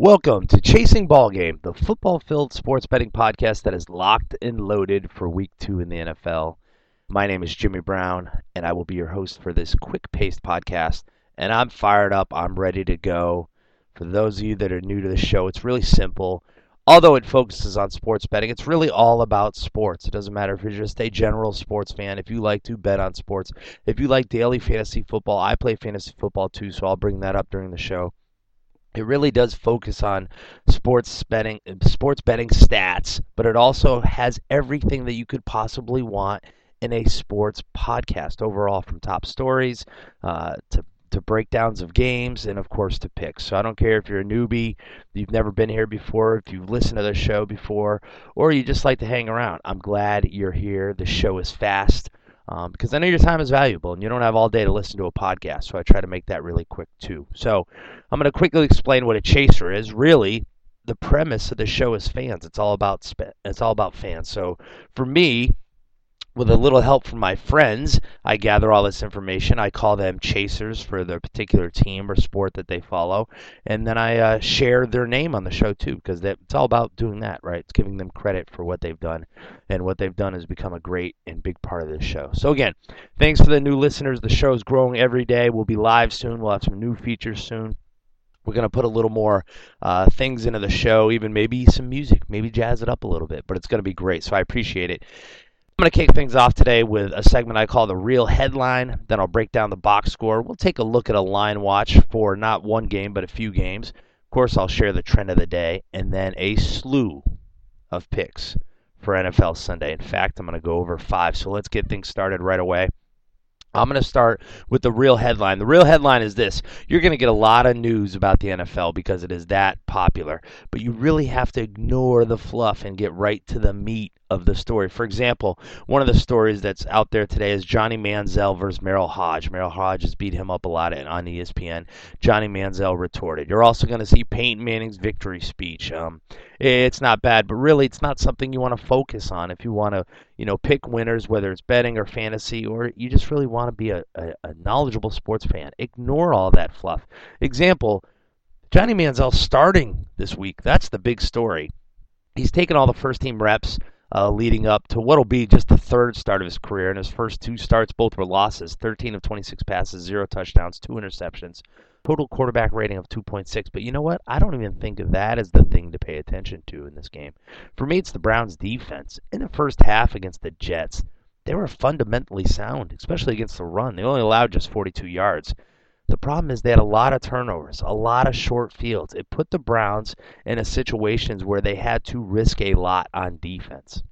Welcome to Chasing Ballgame, the football-filled sports betting podcast that is locked and loaded for Week Two in the NFL. My name is Jimmy Brown, and I will be your host for this quick-paced podcast. And I'm fired up. I'm ready to go. For those of you that are new to the show, it's really simple. Although it focuses on sports betting, it's really all about sports. It doesn't matter if you're just a general sports fan, if you like to bet on sports, if you like daily fantasy football. I play fantasy football too, so I'll bring that up during the show it really does focus on sports betting sports betting stats but it also has everything that you could possibly want in a sports podcast overall from top stories uh, to to breakdowns of games and of course to picks. So I don't care if you're a newbie, you've never been here before, if you've listened to the show before, or you just like to hang around. I'm glad you're here. The show is fast um, because I know your time is valuable and you don't have all day to listen to a podcast. So I try to make that really quick too. So I'm going to quickly explain what a chaser is. Really, the premise of the show is fans. It's all about it's all about fans. So for me, with a little help from my friends, I gather all this information. I call them chasers for the particular team or sport that they follow, and then I uh, share their name on the show too, because it's all about doing that, right? It's giving them credit for what they've done, and what they've done has become a great and big part of this show. So again, thanks for the new listeners. The show is growing every day. We'll be live soon. We'll have some new features soon. We're going to put a little more uh, things into the show, even maybe some music, maybe jazz it up a little bit, but it's going to be great. So I appreciate it. I'm going to kick things off today with a segment I call the real headline. Then I'll break down the box score. We'll take a look at a line watch for not one game, but a few games. Of course, I'll share the trend of the day and then a slew of picks for NFL Sunday. In fact, I'm going to go over five. So let's get things started right away. I'm going to start with the real headline. The real headline is this You're going to get a lot of news about the NFL because it is that popular, but you really have to ignore the fluff and get right to the meat of the story. For example, one of the stories that's out there today is Johnny Manziel versus Merril Hoge. Merril Hoge has beat him up a lot on ESPN. Johnny Manziel retorted. You're also going to see Peyton Manning's victory speech. Um, it's not bad, but really, it's not something you want to focus on if you want to, you know, pick winners, whether it's betting or fantasy, or you just really want to be a, a, a knowledgeable sports fan. Ignore all that fluff. Example. Johnny Manziel starting this week. That's the big story. He's taken all the first team reps uh, leading up to what'll be just the third start of his career. And his first two starts, both were losses 13 of 26 passes, zero touchdowns, two interceptions, total quarterback rating of 2.6. But you know what? I don't even think of that as the thing to pay attention to in this game. For me, it's the Browns' defense. In the first half against the Jets, they were fundamentally sound, especially against the run. They only allowed just 42 yards. The problem is they had a lot of turnovers, a lot of short fields. It put the Browns in a situations where they had to risk a lot on defense.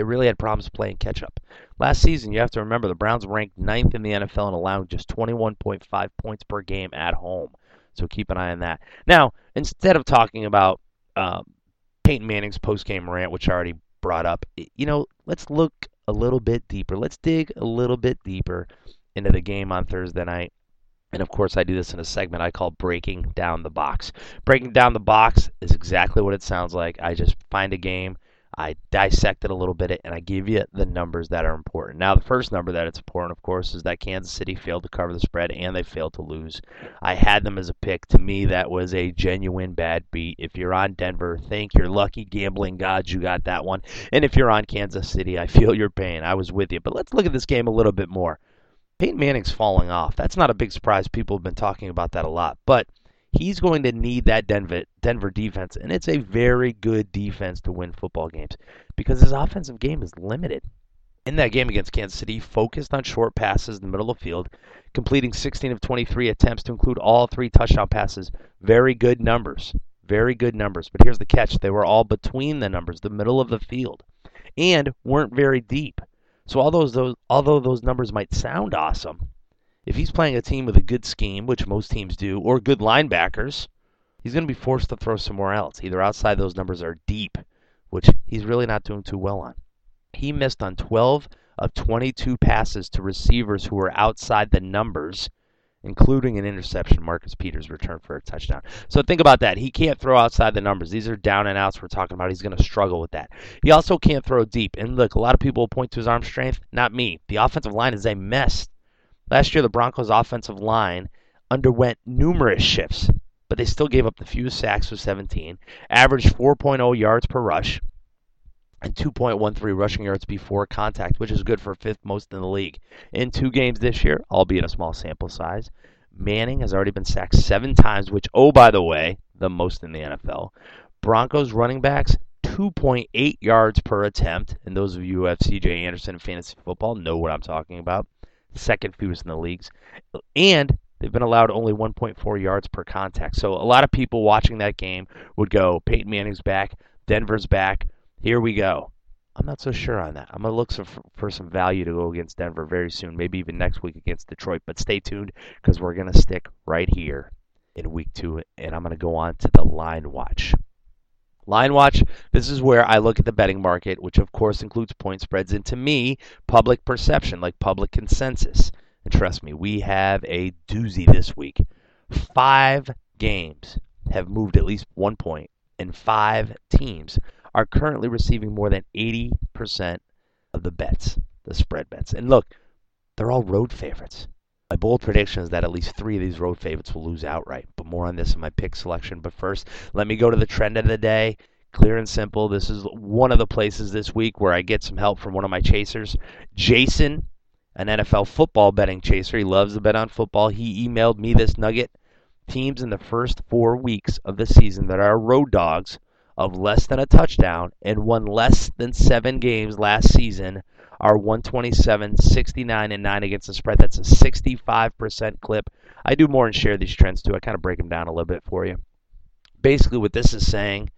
They really had problems playing catch up. Last season, you have to remember the Browns ranked ninth in the NFL and allowing just 21.5 points per game at home. So keep an eye on that. Now, instead of talking about uh, Peyton Manning's post-game rant, which I already brought up, you know, let's look a little bit deeper. Let's dig a little bit deeper into the game on Thursday night and of course, I do this in a segment I call Breaking Down the Box. Breaking Down the Box is exactly what it sounds like. I just find a game, I dissect it a little bit, and I give you the numbers that are important. Now, the first number that it's important, of course, is that Kansas City failed to cover the spread and they failed to lose. I had them as a pick. To me, that was a genuine bad beat. If you're on Denver, thank your lucky gambling gods you got that one. And if you're on Kansas City, I feel your pain. I was with you. But let's look at this game a little bit more. Peyton Manning's falling off. That's not a big surprise. People have been talking about that a lot. But he's going to need that Denver, Denver defense, and it's a very good defense to win football games because his offensive game is limited. In that game against Kansas City, focused on short passes in the middle of the field, completing 16 of 23 attempts to include all three touchdown passes. Very good numbers. Very good numbers. But here's the catch they were all between the numbers, the middle of the field, and weren't very deep. So all those, those although those numbers might sound awesome, if he's playing a team with a good scheme, which most teams do, or good linebackers, he's going to be forced to throw somewhere else, either outside those numbers or deep, which he's really not doing too well on. He missed on 12 of 22 passes to receivers who were outside the numbers including an interception. Marcus Peters returned for a touchdown. So think about that. He can't throw outside the numbers. These are down and outs we're talking about. He's going to struggle with that. He also can't throw deep. And look, a lot of people point to his arm strength. Not me. The offensive line is a mess. Last year, the Broncos' offensive line underwent numerous shifts. but they still gave up the fewest sacks with 17, averaged 4.0 yards per rush, and 2.13 rushing yards before contact, which is good for fifth most in the league. In two games this year, albeit a small sample size, Manning has already been sacked seven times, which, oh, by the way, the most in the NFL. Broncos running backs, 2.8 yards per attempt. And those of you who have CJ Anderson in fantasy football know what I'm talking about. Second fewest in the leagues. And they've been allowed only 1.4 yards per contact. So a lot of people watching that game would go, Peyton Manning's back, Denver's back. Here we go. I'm not so sure on that. I'm going to look for some value to go against Denver very soon, maybe even next week against Detroit. But stay tuned because we're going to stick right here in week two, and I'm going to go on to the line watch. Line watch, this is where I look at the betting market, which of course includes point spreads, and to me, public perception, like public consensus. And trust me, we have a doozy this week. Five games have moved at least one point, and five teams are currently receiving more than 80% of the bets, the spread bets. And look, they're all road favorites. My bold prediction is that at least three of these road favorites will lose outright. But more on this in my pick selection. But first, let me go to the trend of the day. Clear and simple. This is one of the places this week where I get some help from one of my chasers, Jason, an NFL football betting chaser. He loves to bet on football. He emailed me this nugget. Teams in the first four weeks of the season that are road dogs of less than a touchdown and won less than seven games last season are 127, 69, and 9 against the spread. That's a 65% clip. I do more and share these trends too. I kind of break them down a little bit for you. Basically, what this is saying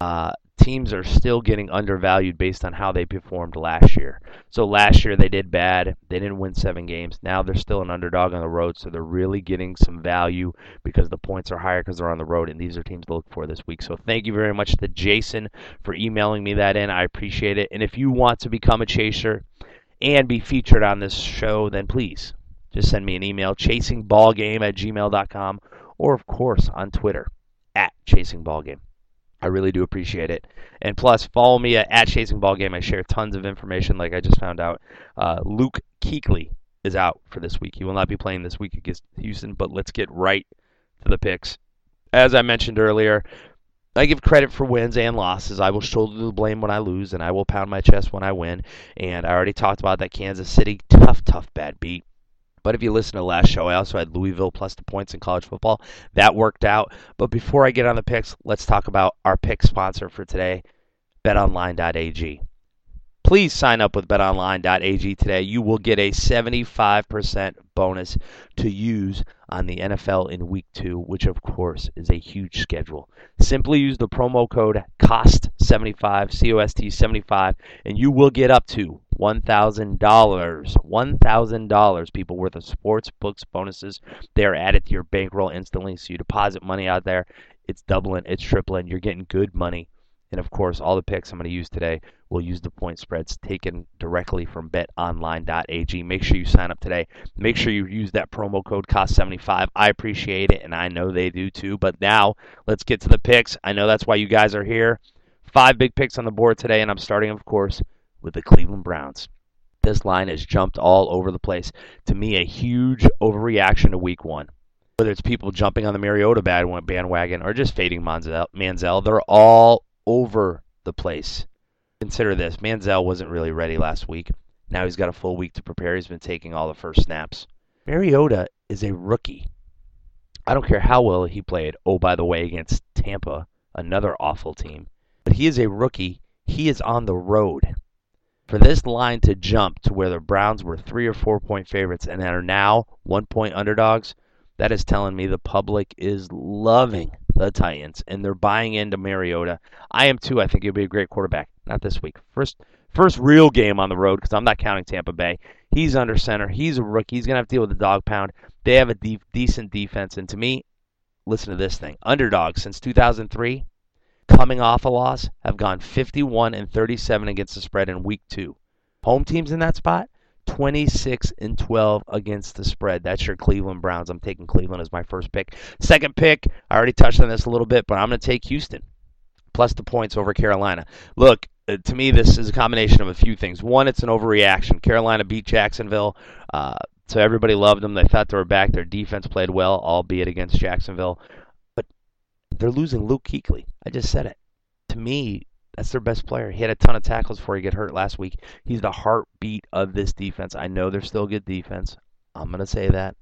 uh, teams are still getting undervalued based on how they performed last year. So last year they did bad. They didn't win seven games. Now they're still an underdog on the road, so they're really getting some value because the points are higher because they're on the road, and these are teams to look for this week. So thank you very much to Jason for emailing me that in. I appreciate it. And if you want to become a chaser and be featured on this show, then please just send me an email, chasingballgame at gmail.com, or of course on Twitter at chasingballgame. I really do appreciate it. And plus, follow me at, Chasing Ball Game. I share tons of information. Like I just found out, uh, Luke Kuechly is out for this week. He will not be playing this week against Houston. But let's get right to the picks. As I mentioned earlier, I give credit for wins and losses. I will shoulder the blame when I lose, and I will pound my chest when I win. And I already talked about that Kansas City tough, tough bad beat. But if you listen to the last show, I also had Louisville plus the points in college football. That worked out. But before I get on the picks, let's talk about our pick sponsor for today, betonline.ag. Please sign up with betonline.ag today. You will get a 75% bonus to use on the NFL in week two, which of course is a huge schedule. Simply use the promo code COST75, C O S T 75, and you will get up to $1,000. $1,000 people worth of sports books bonuses. They are added to your bankroll instantly. So you deposit money out there, it's doubling, it's tripling. You're getting good money. And of course, all the picks I'm going to use today will use the point spreads taken directly from betonline.ag. Make sure you sign up today. Make sure you use that promo code COST75. I appreciate it, and I know they do too. But now, let's get to the picks. I know that's why you guys are here. Five big picks on the board today, and I'm starting, of course, with the Cleveland Browns. This line has jumped all over the place. To me, a huge overreaction to week one. Whether it's people jumping on the Mariota bandwagon or just fading Manziel, they're all over the place. Consider this Manziel wasn't really ready last week. Now he's got a full week to prepare. He's been taking all the first snaps. Mariota is a rookie. I don't care how well he played. Oh, by the way, against Tampa, another awful team. But he is a rookie. He is on the road for this line to jump to where the Browns were three or four point favorites and are now one point underdogs, that is telling me the public is loving the Titans and they're buying into Mariota. I am too. I think he'll be a great quarterback. Not this week. First first real game on the road because I'm not counting Tampa Bay. He's under center. He's a rookie. He's going to have to deal with the dog pound. They have a deep, decent defense. And to me, listen to this thing. Underdogs since 2003, coming off a loss, have gone 51 and 37 against the spread in week two. Home teams in that spot, 26 and 12 against the spread. That's your Cleveland Browns. I'm taking Cleveland as my first pick. Second pick, I already touched on this a little bit, but I'm going to take Houston plus the points over Carolina. Look, uh, to me, this is a combination of a few things. One, it's an overreaction. Carolina beat Jacksonville, uh, so everybody loved them. They thought they were back. Their defense played well, albeit against Jacksonville. They're losing Luke Kuechly. I just said it. To me, that's their best player. He had a ton of tackles before he got hurt last week. He's the heartbeat of this defense. I know they're still good defense. I'm going to say that.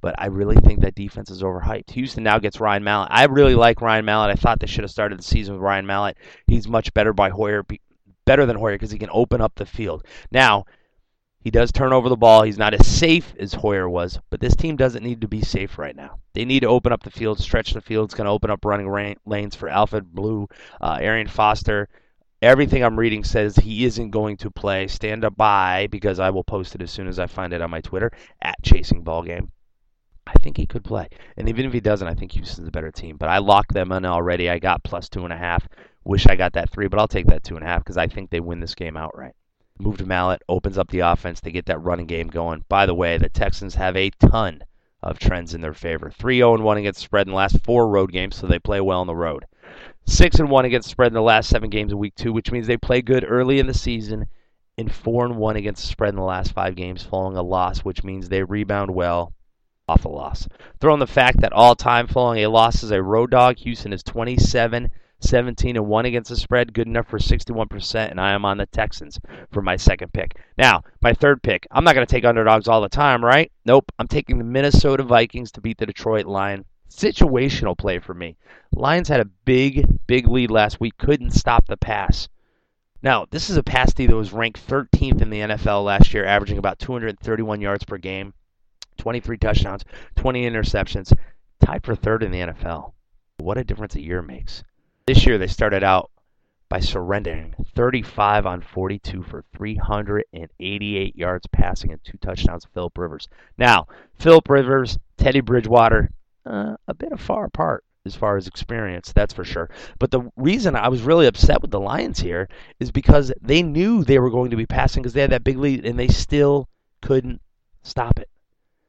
But I really think that defense is overhyped. Houston now gets Ryan Mallett. I really like Ryan Mallett. I thought they should have started the season with Ryan Mallett. He's much better by Hoyer, better than Hoyer because he can open up the field. Now, he does turn over the ball. He's not as safe as Hoyer was, but this team doesn't need to be safe right now. They need to open up the field, stretch the field. It's going to open up running lanes for Alfred Blue, uh, Arian Foster. Everything I'm reading says he isn't going to play. Stand up by because I will post it as soon as I find it on my Twitter at Chasing Ball Game. I think he could play, and even if he doesn't, I think Houston's a better team. But I locked them in already. I got plus two and a half. Wish I got that three, but I'll take that two and a half because I think they win this game outright. Move to Mallett, opens up the offense. They get that running game going. By the way, the Texans have a ton of trends in their favor. 3 0 1 against spread in the last four road games, so they play well on the road. 6 and 1 against spread in the last seven games of week two, which means they play good early in the season. And 4 and 1 against spread in the last five games following a loss, which means they rebound well off a loss. Throw in the fact that all time following a loss as a road dog, Houston is 27 17 and 1 against the spread, good enough for 61%, and I am on the Texans for my second pick. Now, my third pick. I'm not going to take underdogs all the time, right? Nope. I'm taking the Minnesota Vikings to beat the Detroit Lions. Situational play for me. Lions had a big, big lead last week, couldn't stop the pass. Now, this is a pass D that was ranked 13th in the NFL last year, averaging about 231 yards per game, 23 touchdowns, 20 interceptions, tied for third in the NFL. What a difference a year makes. This year they started out by surrendering 35 on 42 for 388 yards passing and two touchdowns. Philip Rivers. Now, Philip Rivers, Teddy Bridgewater, uh, a bit of far apart as far as experience, that's for sure. But the reason I was really upset with the Lions here is because they knew they were going to be passing because they had that big lead and they still couldn't stop it.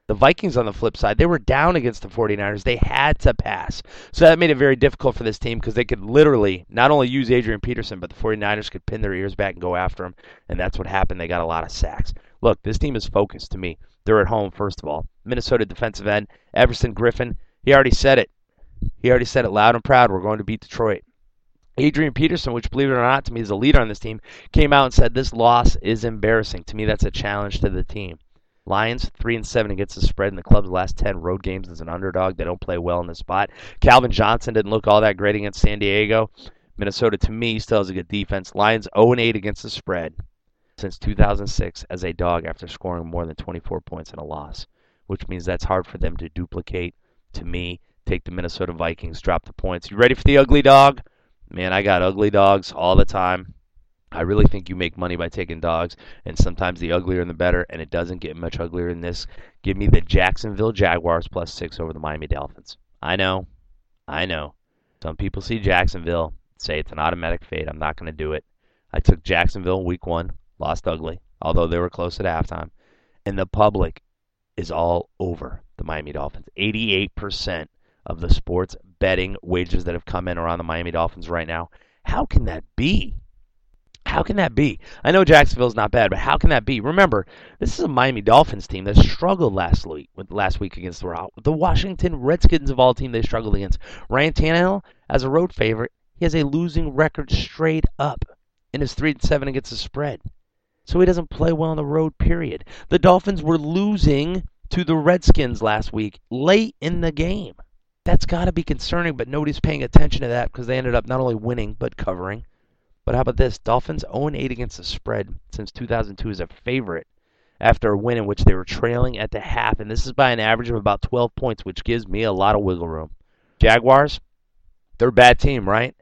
The Vikings, on the flip side, they were down against the 49ers. They had to pass. So that made it very difficult for this team because they could literally not only use Adrian Peterson, but the 49ers could pin their ears back and go after him. And that's what happened. They got a lot of sacks. Look, this team is focused to me. They're at home, first of all. Minnesota defensive end, Everson Griffen, he already said it. He already said it loud and proud. We're going to beat Detroit. Adrian Peterson, which believe it or not, to me is a leader on this team, came out and said this loss is embarrassing. To me, that's a challenge to the team. Lions three and seven against the spread in the club's last ten road games as an underdog. They don't play well in the spot. Calvin Johnson didn't look all that great against San Diego. Minnesota to me still has a good defense. Lions 0 and 8 against the spread since 2006 as a dog after scoring more than 24 points in a loss, which means that's hard for them to duplicate. To me, take the Minnesota Vikings, drop the points. You ready for the ugly dog? Man, I got ugly dogs all the time. I really think you make money by taking dogs, and sometimes the uglier and the better, and it doesn't get much uglier than this. Give me the Jacksonville Jaguars plus six over the Miami Dolphins. I know, I know. Some people see Jacksonville, say it's an automatic fade. I'm not going to do it. I took Jacksonville week one, lost ugly, although they were close at halftime. And the public is all over the Miami Dolphins. 88% of the sports betting wagers that have come in are on the Miami Dolphins right now. How can that be? How can that be? I know Jacksonville's not bad, but how can that be? Remember, this is a Miami Dolphins team that struggled last week with last week against the the Washington Redskins of all team they struggled against. Ryan Tannehill, as a road favorite, he has a losing record straight up in his three and seven against the spread. So he doesn't play well on the road, period. The Dolphins were losing to the Redskins last week, late in the game. That's got to be concerning, but nobody's paying attention to that because they ended up not only winning, but covering. But how about this? Dolphins 0-8 against the spread since 2002 as a favorite after a win in which they were trailing at the half, and this is by an average of about 12 points, which gives me a lot of wiggle room. Jaguars, they're a bad team, right?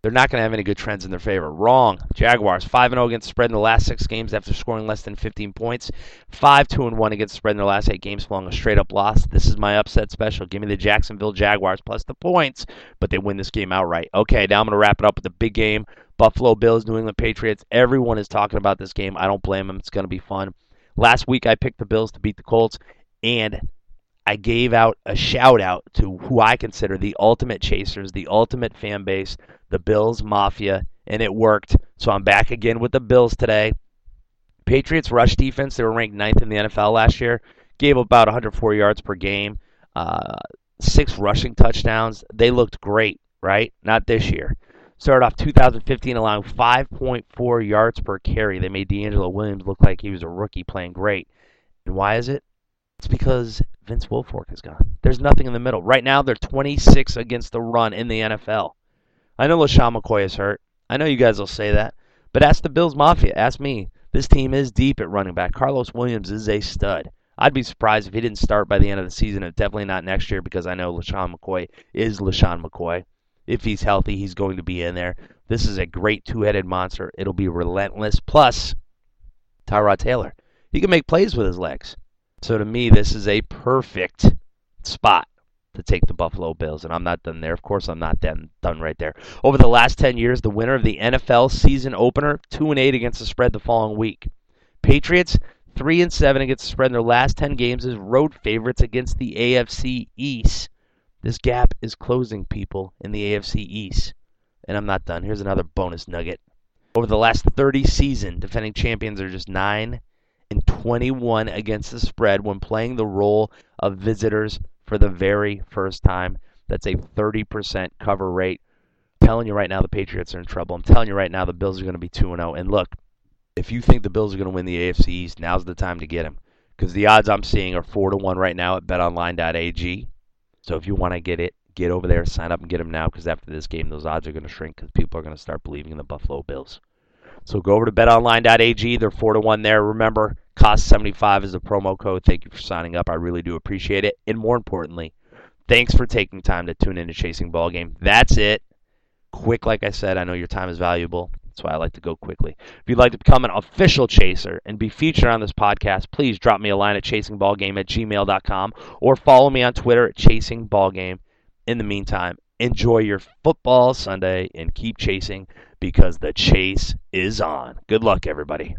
They're not going to have any good trends in their favor. Wrong. Jaguars 5 0 against spread in the last six games after scoring less than 15 points. 5 2 1 against spread in their last eight games following a straight up loss. This is my upset special. Give me the Jacksonville Jaguars plus the points, but they win this game outright. Okay, now I'm going to wrap it up with the big game Buffalo Bills, New England Patriots. Everyone is talking about this game. I don't blame them. It's going to be fun. Last week I picked the Bills to beat the Colts, and I gave out a shout out to who I consider the ultimate chasers, the ultimate fan base, the Bills Mafia, and it worked. So I'm back again with the Bills today. Patriots rush defense, they were ranked ninth in the NFL last year, gave about 104 yards per game. Uh, six rushing touchdowns. They looked great, right? Not this year. Started off 2015 allowing 5.4 yards per carry. They made DeAngelo Williams look like he was a rookie playing great. And why is it? It's because Vince Wilfork is gone. There's nothing in the middle. Right now, they're 26 against the run in the NFL. I know LeSean McCoy is hurt. I know you guys will say that. But ask the Bills Mafia. Ask me. This team is deep at running back. Karlos Williams is a stud. I'd be surprised if he didn't start by the end of the season, and definitely not next year because I know LeSean McCoy is LeSean McCoy. If he's healthy, he's going to be in there. This is a great two headed monster. It'll be relentless. Plus, Tyrod Taylor. He can make plays with his legs. So to me, this is a perfect spot to take the Buffalo Bills. And I'm not done there. Of course, I'm not done, done right there. Over the last 10 years, the winner of the NFL season opener, 2 and 8 against the spread the following week. Patriots, three and seven against the spread in their last ten games as road favorites against the AFC East. This gap is closing, people, in the AFC East. And I'm not done. Here's another bonus nugget. Over the last 30 season, defending champions are just 9 and 21 against the spread when playing the role of visitors for the very first time. That's a 30% cover rate. I'm telling you right now, the Patriots are in trouble. I'm telling you right now, the Bills are going to be 2 0. And look, if you think the Bills are going to win the AFC East, now's the time to get them. Because the odds I'm seeing are 4 to 1 right now at betonline.ag. So if you want to get it, get over there, sign up and get them now. Because after this game, those odds are going to shrink because people are going to start believing in the Buffalo Bills. So go over to betonline.ag. They're 4 to 1 there. Remember, cost 75 is the promo code. Thank you for signing up. I really do appreciate it. And more importantly, thanks for taking time to tune in to Chasing Ball Game. That's it. Quick, like I said, I know your time is valuable. That's why I like to go quickly. If you'd like to become an official chaser and be featured on this podcast, please drop me a line at chasingballgame at gmail.com or follow me on Twitter at chasingballgame. In the meantime, enjoy your football Sunday and keep chasing because the chase is on. Good luck, everybody.